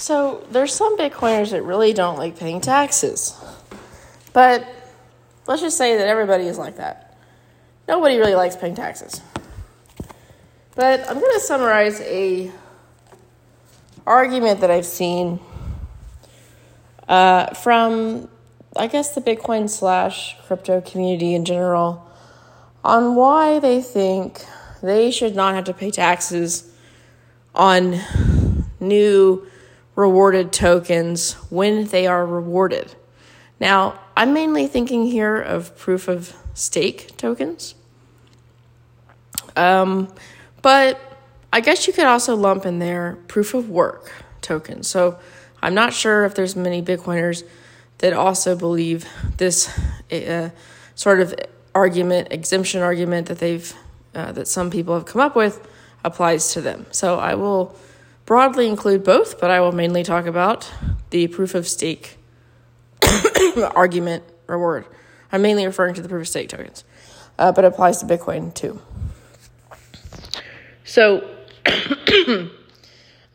So there's some Bitcoiners that really don't like paying taxes. But let's just say that everybody is like that. Nobody really likes paying taxes. But I'm going to summarize a argument that I've seen uh, from, I guess, the Bitcoin slash crypto community in general on why they think they should not have to pay taxes on new rewarded tokens when they are rewarded. Now, I'm mainly thinking here of proof of stake tokens. Um, but I guess you could also lump in there proof of work tokens. So I'm not sure if there's many Bitcoiners that also believe this uh, sort of argument, exemption argument that they've uh, that some people have come up with applies to them. So I will broadly include both, but I will mainly talk about the proof of stake argument reward. I'm mainly referring to the proof of stake tokens, uh, but it applies to Bitcoin too. So,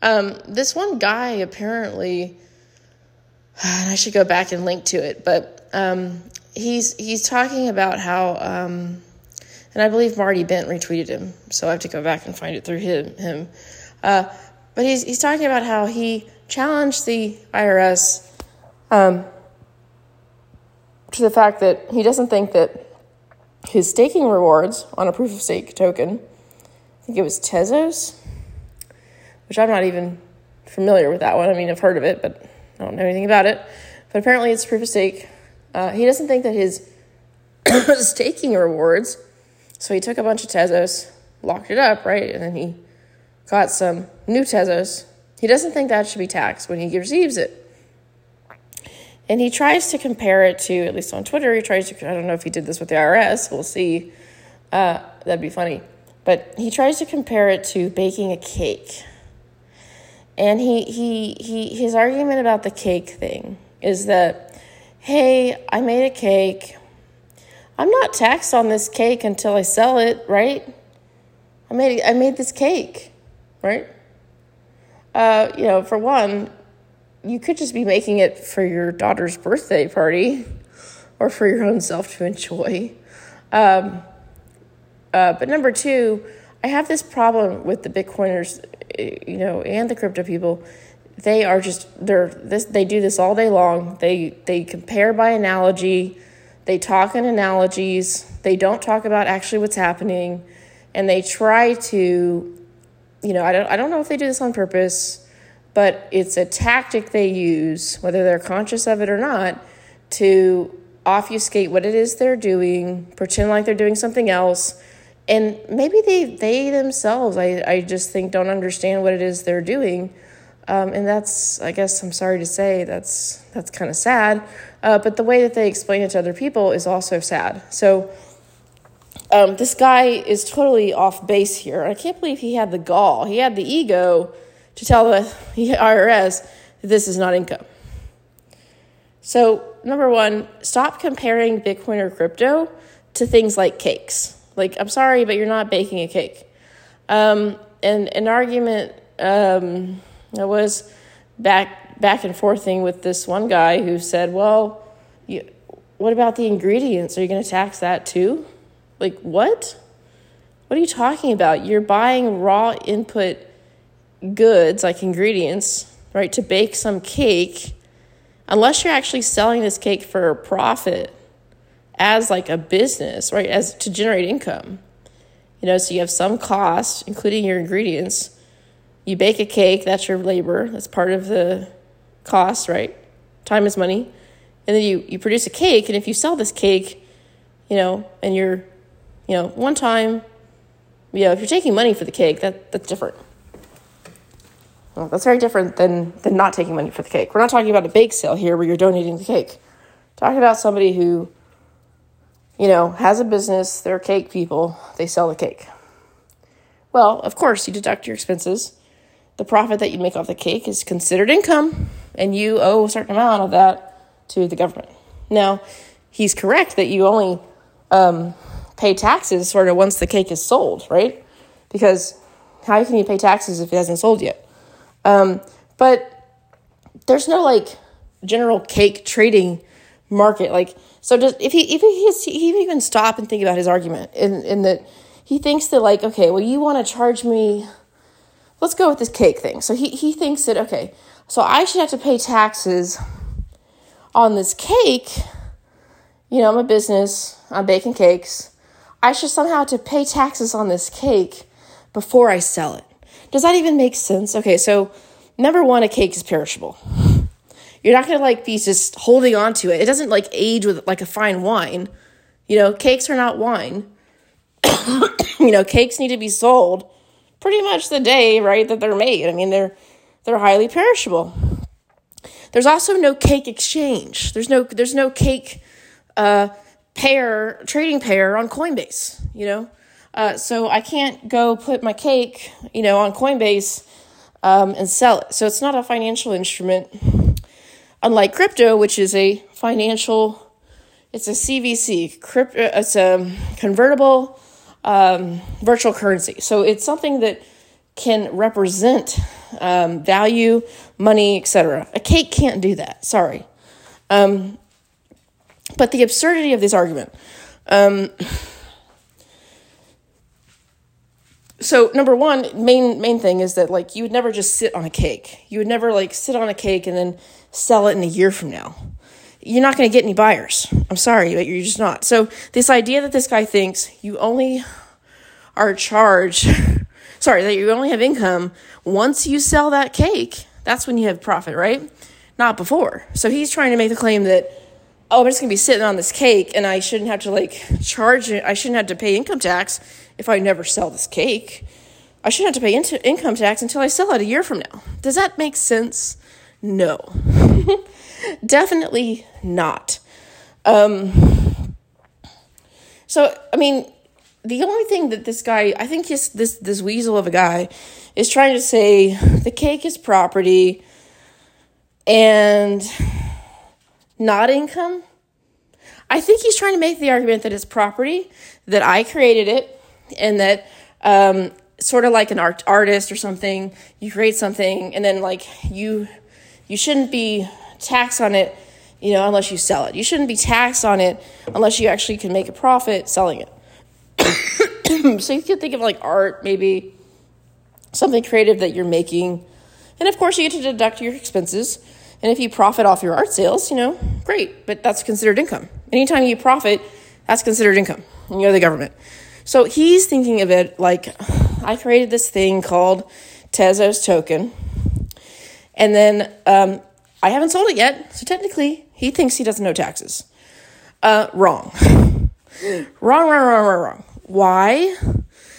um, this one guy apparently, and I should go back and link to it, but um, he's he's talking about how, um, and I believe Marty Bent retweeted him, so I have to go back and find it through him. him. Uh, but he's he's talking about how he challenged the IRS um, to the fact that he doesn't think that his staking rewards on a proof of stake token, I think it was Tezos, which I'm not even familiar with that one. I mean, I've heard of it, but I don't know anything about it. But apparently, it's proof of stake. Uh, he doesn't think that his staking rewards. So he took a bunch of Tezos, locked it up, right, and then he got some new Tezos. He doesn't think that should be taxed when he receives it. And he tries to compare it to, at least on Twitter, he tries to, I don't know if he did this with the IRS, we'll see. Uh, that'd be funny. But he tries to compare it to baking a cake. And he, he, he, his argument about the cake thing is that, hey, I made a cake. I'm not taxed on this cake until I sell it, right? I made, I made this cake right? Uh, you know, for one, you could just be making it for your daughter's birthday party or for your own self to enjoy. Um, uh, but number two, I have this problem with the Bitcoiners, you know, and the crypto people. They are just they're this. They do this all day long. They they compare by analogy. They talk in analogies. They don't talk about actually what's happening, and they try to you know, I don't, I don't know if they do this on purpose, but it's a tactic they use, whether they're conscious of it or not, to obfuscate what it is they're doing, pretend like they're doing something else. And maybe they, they themselves, I, I just think, don't understand what it is they're doing. Um, and that's, I guess, I'm sorry to say, that's, that's kind of sad. Uh, but the way that they explain it to other people is also sad. So, um, this guy is totally off base here. I can't believe he had the gall, he had the ego to tell the IRS that this is not income. So, number one, stop comparing Bitcoin or crypto to things like cakes. Like, I'm sorry, but you're not baking a cake. Um, and an argument um, I was back back and forthing with this one guy who said, "Well, you, what about the ingredients? Are you going to tax that too?" Like, what? What are you talking about? You're buying raw input goods, like ingredients, right, to bake some cake, unless you're actually selling this cake for profit as like a business, right, as to generate income. You know, so you have some cost, including your ingredients. You bake a cake, that's your labor, that's part of the cost, right? Time is money. And then you, you produce a cake, and if you sell this cake, you know, and you're you know, one time, you know, if you're taking money for the cake, that, that's different. Well, that's very different than, than not taking money for the cake. We're not talking about a bake sale here where you're donating the cake. Talking about somebody who, you know, has a business, they're cake people, they sell the cake. Well, of course, you deduct your expenses. The profit that you make off the cake is considered income, and you owe a certain amount of that to the government. Now, he's correct that you only um, pay taxes sort of once the cake is sold, right? Because how can you pay taxes if it hasn't sold yet? Um, but there's no like general cake trading market. Like, so does, if he, if he, he even stop and think about his argument in, in that he thinks that like, okay, well, you want to charge me, let's go with this cake thing. So he, he thinks that, okay, so I should have to pay taxes on this cake. You know, I'm a business, I'm baking cakes. I should somehow have to pay taxes on this cake before I sell it. Does that even make sense? Okay, so number one, a cake is perishable. You're not gonna like be just holding on to it. It doesn't like age with like a fine wine. You know, cakes are not wine. you know, cakes need to be sold pretty much the day, right, that they're made. I mean, they're they're highly perishable. There's also no cake exchange. There's no there's no cake uh, pair trading pair on Coinbase. You know, uh, so I can't go put my cake, you know, on Coinbase um, and sell it. So it's not a financial instrument unlike crypto, which is a financial, it's a CVC, crypto, uh, it's a convertible um, virtual currency. So it's something that can represent um, value, money, etc. A cake can't do that. Sorry. Um, but the absurdity of this argument. Um, so number one main main thing is that like you would never just sit on a cake you would never like sit on a cake and then sell it in a year from now. You're not going to get any buyers. I'm sorry, but you're just not. So, this idea that this guy thinks you only are charged, sorry, that you only have income once you sell that cake, that's when you have profit, right? Not before. So, he's trying to make the claim that, oh, I'm just going to be sitting on this cake and I shouldn't have to like charge it, I shouldn't have to pay income tax if I never sell this cake. I shouldn't have to pay into income tax until I sell it a year from now. Does that make sense? No. Definitely not. Um, so, I mean, the only thing that this guy, I think his, this, this weasel of a guy is trying to say the cake is property and not income. I think he's trying to make the argument that it's property, that I created it, and that um, sort of like an art artist or something, you create something and then like you you shouldn't be taxed on it, you know, unless you sell it. You shouldn't be taxed on it unless you actually can make a profit selling it. so you could think of like art, maybe something creative that you're making. And of course, you get to deduct your expenses. And if you profit off your art sales, you know, great, but that's considered income. Anytime you profit, that's considered income. And you're the government. So he's thinking of it like I created this thing called Tezos token and then um, I haven't sold it yet, so technically he thinks he doesn't know taxes. Uh, wrong. wrong, wrong, wrong, wrong, wrong. Why?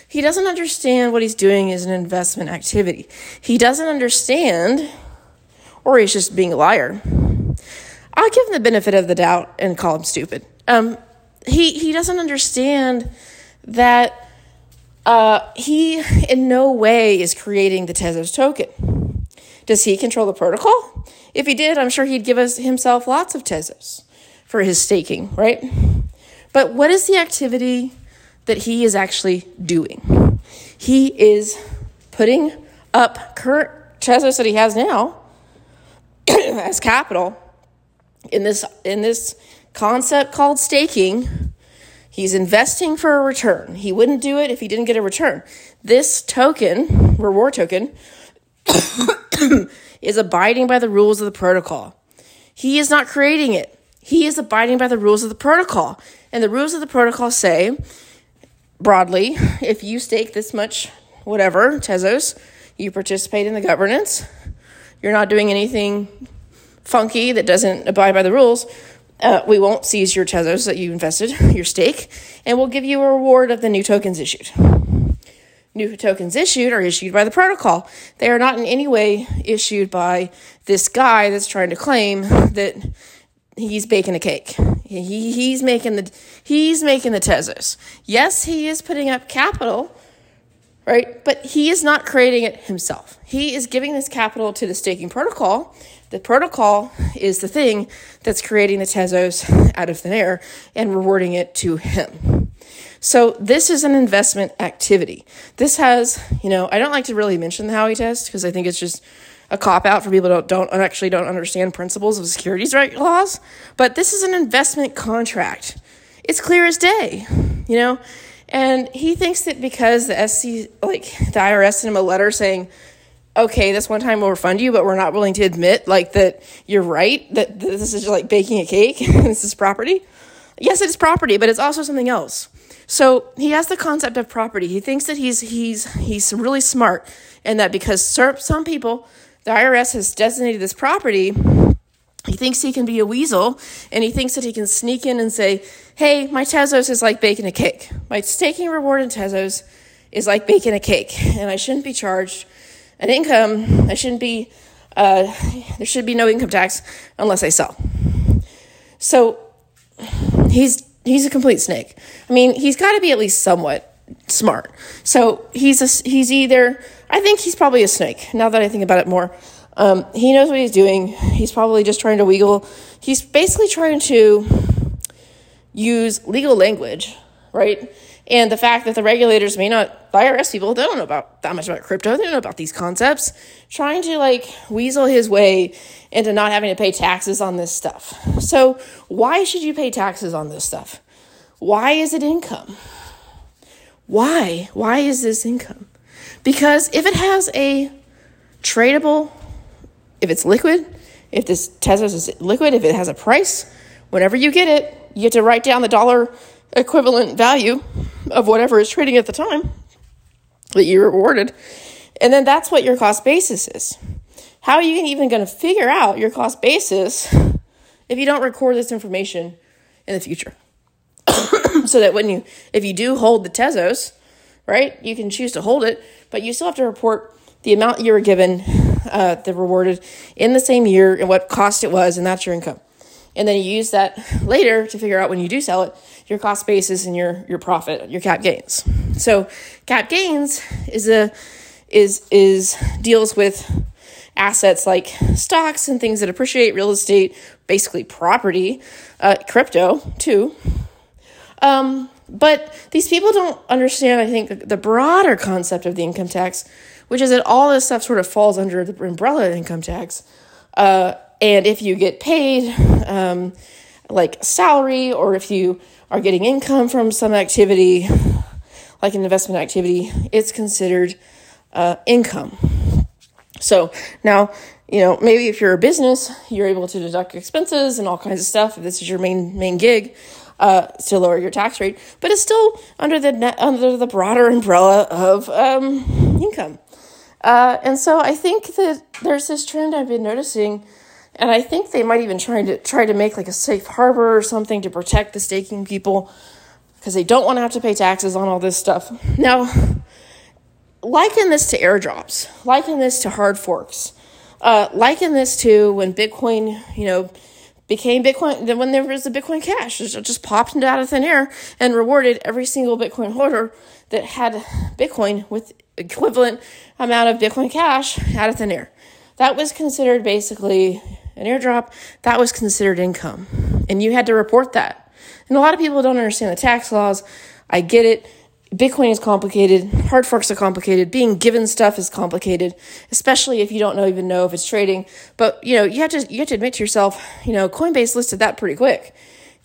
He doesn't understand what he's doing is an investment activity. He doesn't understand, or he's just being a liar. I'll give him the benefit of the doubt and call him stupid. Um, he he doesn't understand that uh, he in no way is creating the Tezos token. Does he control the protocol? If he did, I'm sure he'd give us himself lots of Tezos for his staking, right? But what is the activity that he is actually doing? He is putting up current Tezos that he has now as capital in this in this concept called staking. He's investing for a return. He wouldn't do it if he didn't get a return. This token, reward token, is abiding by the rules of the protocol. He is not creating it. He is abiding by the rules of the protocol. And the rules of the protocol say, broadly, if you stake this much, whatever, Tezos, you participate in the governance, you're not doing anything funky that doesn't abide by the rules, uh, we won't seize your Tezos that you invested, your stake, and we'll give you a reward of the new tokens issued new tokens issued are issued by the protocol. They are not in any way issued by this guy that's trying to claim that he's baking a cake. He, he's making the he's making the Tezos. Yes, he is putting up capital, right? But he is not creating it himself. He is giving this capital to the staking protocol. The protocol is the thing that's creating the Tezos out of thin air and rewarding it to him. So this is an investment activity. This has, you know, I don't like to really mention the Howey test because I think it's just a cop out for people that don't, don't actually don't understand principles of securities right laws. But this is an investment contract. It's clear as day, you know. And he thinks that because the SC, like the IRS, sent him a letter saying, "Okay, this one time we'll refund you, but we're not willing to admit like that you're right that this is like baking a cake. this is property." Yes, it's property, but it's also something else. So he has the concept of property. He thinks that he's he's he's really smart, and that because some people, the IRS has designated this property, he thinks he can be a weasel, and he thinks that he can sneak in and say, "Hey, my Tezos is like baking a cake. My staking reward in Tezos is like baking a cake, and I shouldn't be charged an income. I shouldn't be. Uh, there should be no income tax unless I sell." So he's he's a complete snake. I mean, he's got to be at least somewhat smart. So he's a, he's either I think he's probably a snake. Now that I think about it more, um, he knows what he's doing. He's probably just trying to wiggle. He's basically trying to use legal language, right? And the fact that the regulators may not, the IRS people, they don't know about that much about crypto. They don't know about these concepts. Trying to like weasel his way into not having to pay taxes on this stuff. So, why should you pay taxes on this stuff? Why is it income? Why? Why is this income? Because if it has a tradable, if it's liquid, if this Tezos is liquid, if it has a price, whenever you get it, you get to write down the dollar equivalent value of whatever is trading at the time that you rewarded. And then that's what your cost basis is. How are you even going to figure out your cost basis if you don't record this information in the future? so that when you, if you do hold the Tezos, right, you can choose to hold it, but you still have to report the amount you were given, uh, the rewarded in the same year and what cost it was, and that's your income. And then you use that later to figure out when you do sell it your cost basis and your your profit your cap gains. So cap gains is a is is deals with assets like stocks and things that appreciate real estate basically property uh, crypto too. Um, but these people don't understand i think the broader concept of the income tax which is that all this stuff sort of falls under the umbrella of income tax uh, and if you get paid um, like salary, or if you are getting income from some activity, like an investment activity, it's considered uh, income. So now, you know, maybe if you're a business, you're able to deduct expenses and all kinds of stuff. If this is your main main gig, uh, to lower your tax rate, but it's still under the net, under the broader umbrella of um, income. Uh, and so I think that there's this trend I've been noticing and I think they might even try to try to make like a safe harbor or something to protect the staking people because they don't want to have to pay taxes on all this stuff. Now, liken this to airdrops, liken this to hard forks, uh, liken this to when Bitcoin, you know, became Bitcoin, when there was the Bitcoin Cash, it just popped into out of thin air and rewarded every single Bitcoin holder that had Bitcoin with equivalent amount of Bitcoin Cash out of thin air. That was considered basically an airdrop, that was considered income. And you had to report that. And a lot of people don't understand the tax laws. I get it. Bitcoin is complicated. Hard forks are complicated. Being given stuff is complicated, especially if you don't know, even know if it's trading. But you know, you have to you have to admit to yourself, you know, Coinbase listed that pretty quick.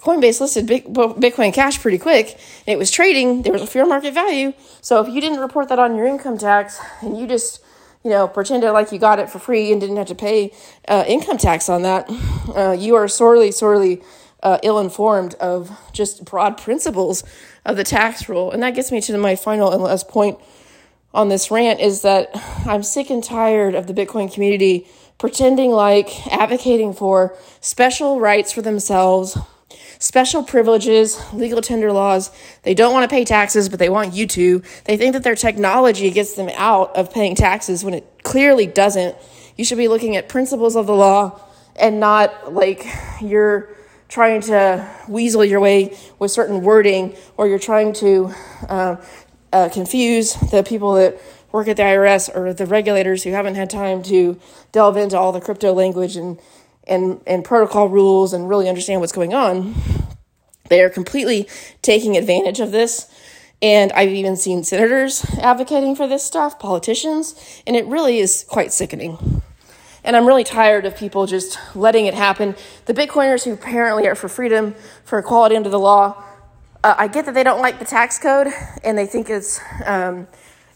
Coinbase listed Bitcoin Cash pretty quick, it was trading. There was a fair market value. So if you didn't report that on your income tax, and you just you know, pretended like you got it for free and didn't have to pay uh, income tax on that, uh, you are sorely, sorely uh, ill informed of just broad principles of the tax rule. And that gets me to my final and last point on this rant is that I'm sick and tired of the Bitcoin community pretending like advocating for special rights for themselves special privileges, legal tender laws. They don't want to pay taxes, but they want you to. They think that their technology gets them out of paying taxes when it clearly doesn't. You should be looking at principles of the law and not like you're trying to weasel your way with certain wording or you're trying to uh, uh, confuse the people that work at the IRS or the regulators who haven't had time to delve into all the crypto language and and, and protocol rules and really understand what's going on, they are completely taking advantage of this. And I've even seen senators advocating for this stuff, politicians, and it really is quite sickening. And I'm really tired of people just letting it happen. The Bitcoiners who apparently are for freedom, for equality under the law, uh, I get that they don't like the tax code and they think it's um,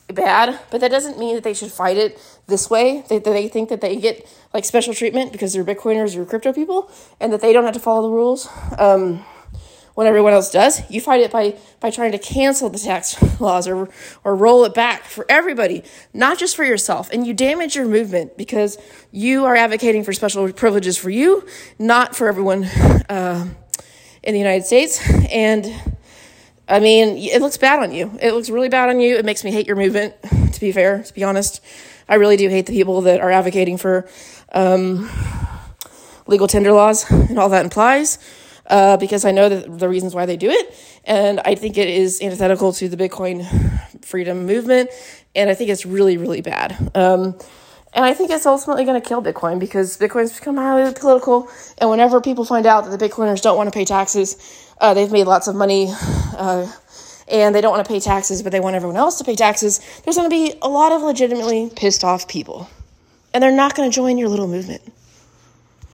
bad, but that doesn't mean that they should fight it this way. They, they think that they get like special treatment because they're Bitcoiners or crypto people and that they don't have to follow the rules. Um, when everyone else does. You fight it by by trying to cancel the tax laws or or roll it back for everybody, not just for yourself. And you damage your movement because you are advocating for special privileges for you, not for everyone uh, in the United States. And I mean, it looks bad on you. It looks really bad on you. It makes me hate your movement. To be fair, to be honest, I really do hate the people that are advocating for um, legal tender laws and all that implies uh, because I know that the reasons why they do it. And I think it is antithetical to the Bitcoin freedom movement. And I think it's really, really bad. Um, and I think it's ultimately going to kill Bitcoin because Bitcoin's become highly political. And whenever people find out that the Bitcoiners don't want to pay taxes, uh, they've made lots of money. Uh, and they don't want to pay taxes, but they want everyone else to pay taxes, there's going to be a lot of legitimately pissed off people. And they're not going to join your little movement.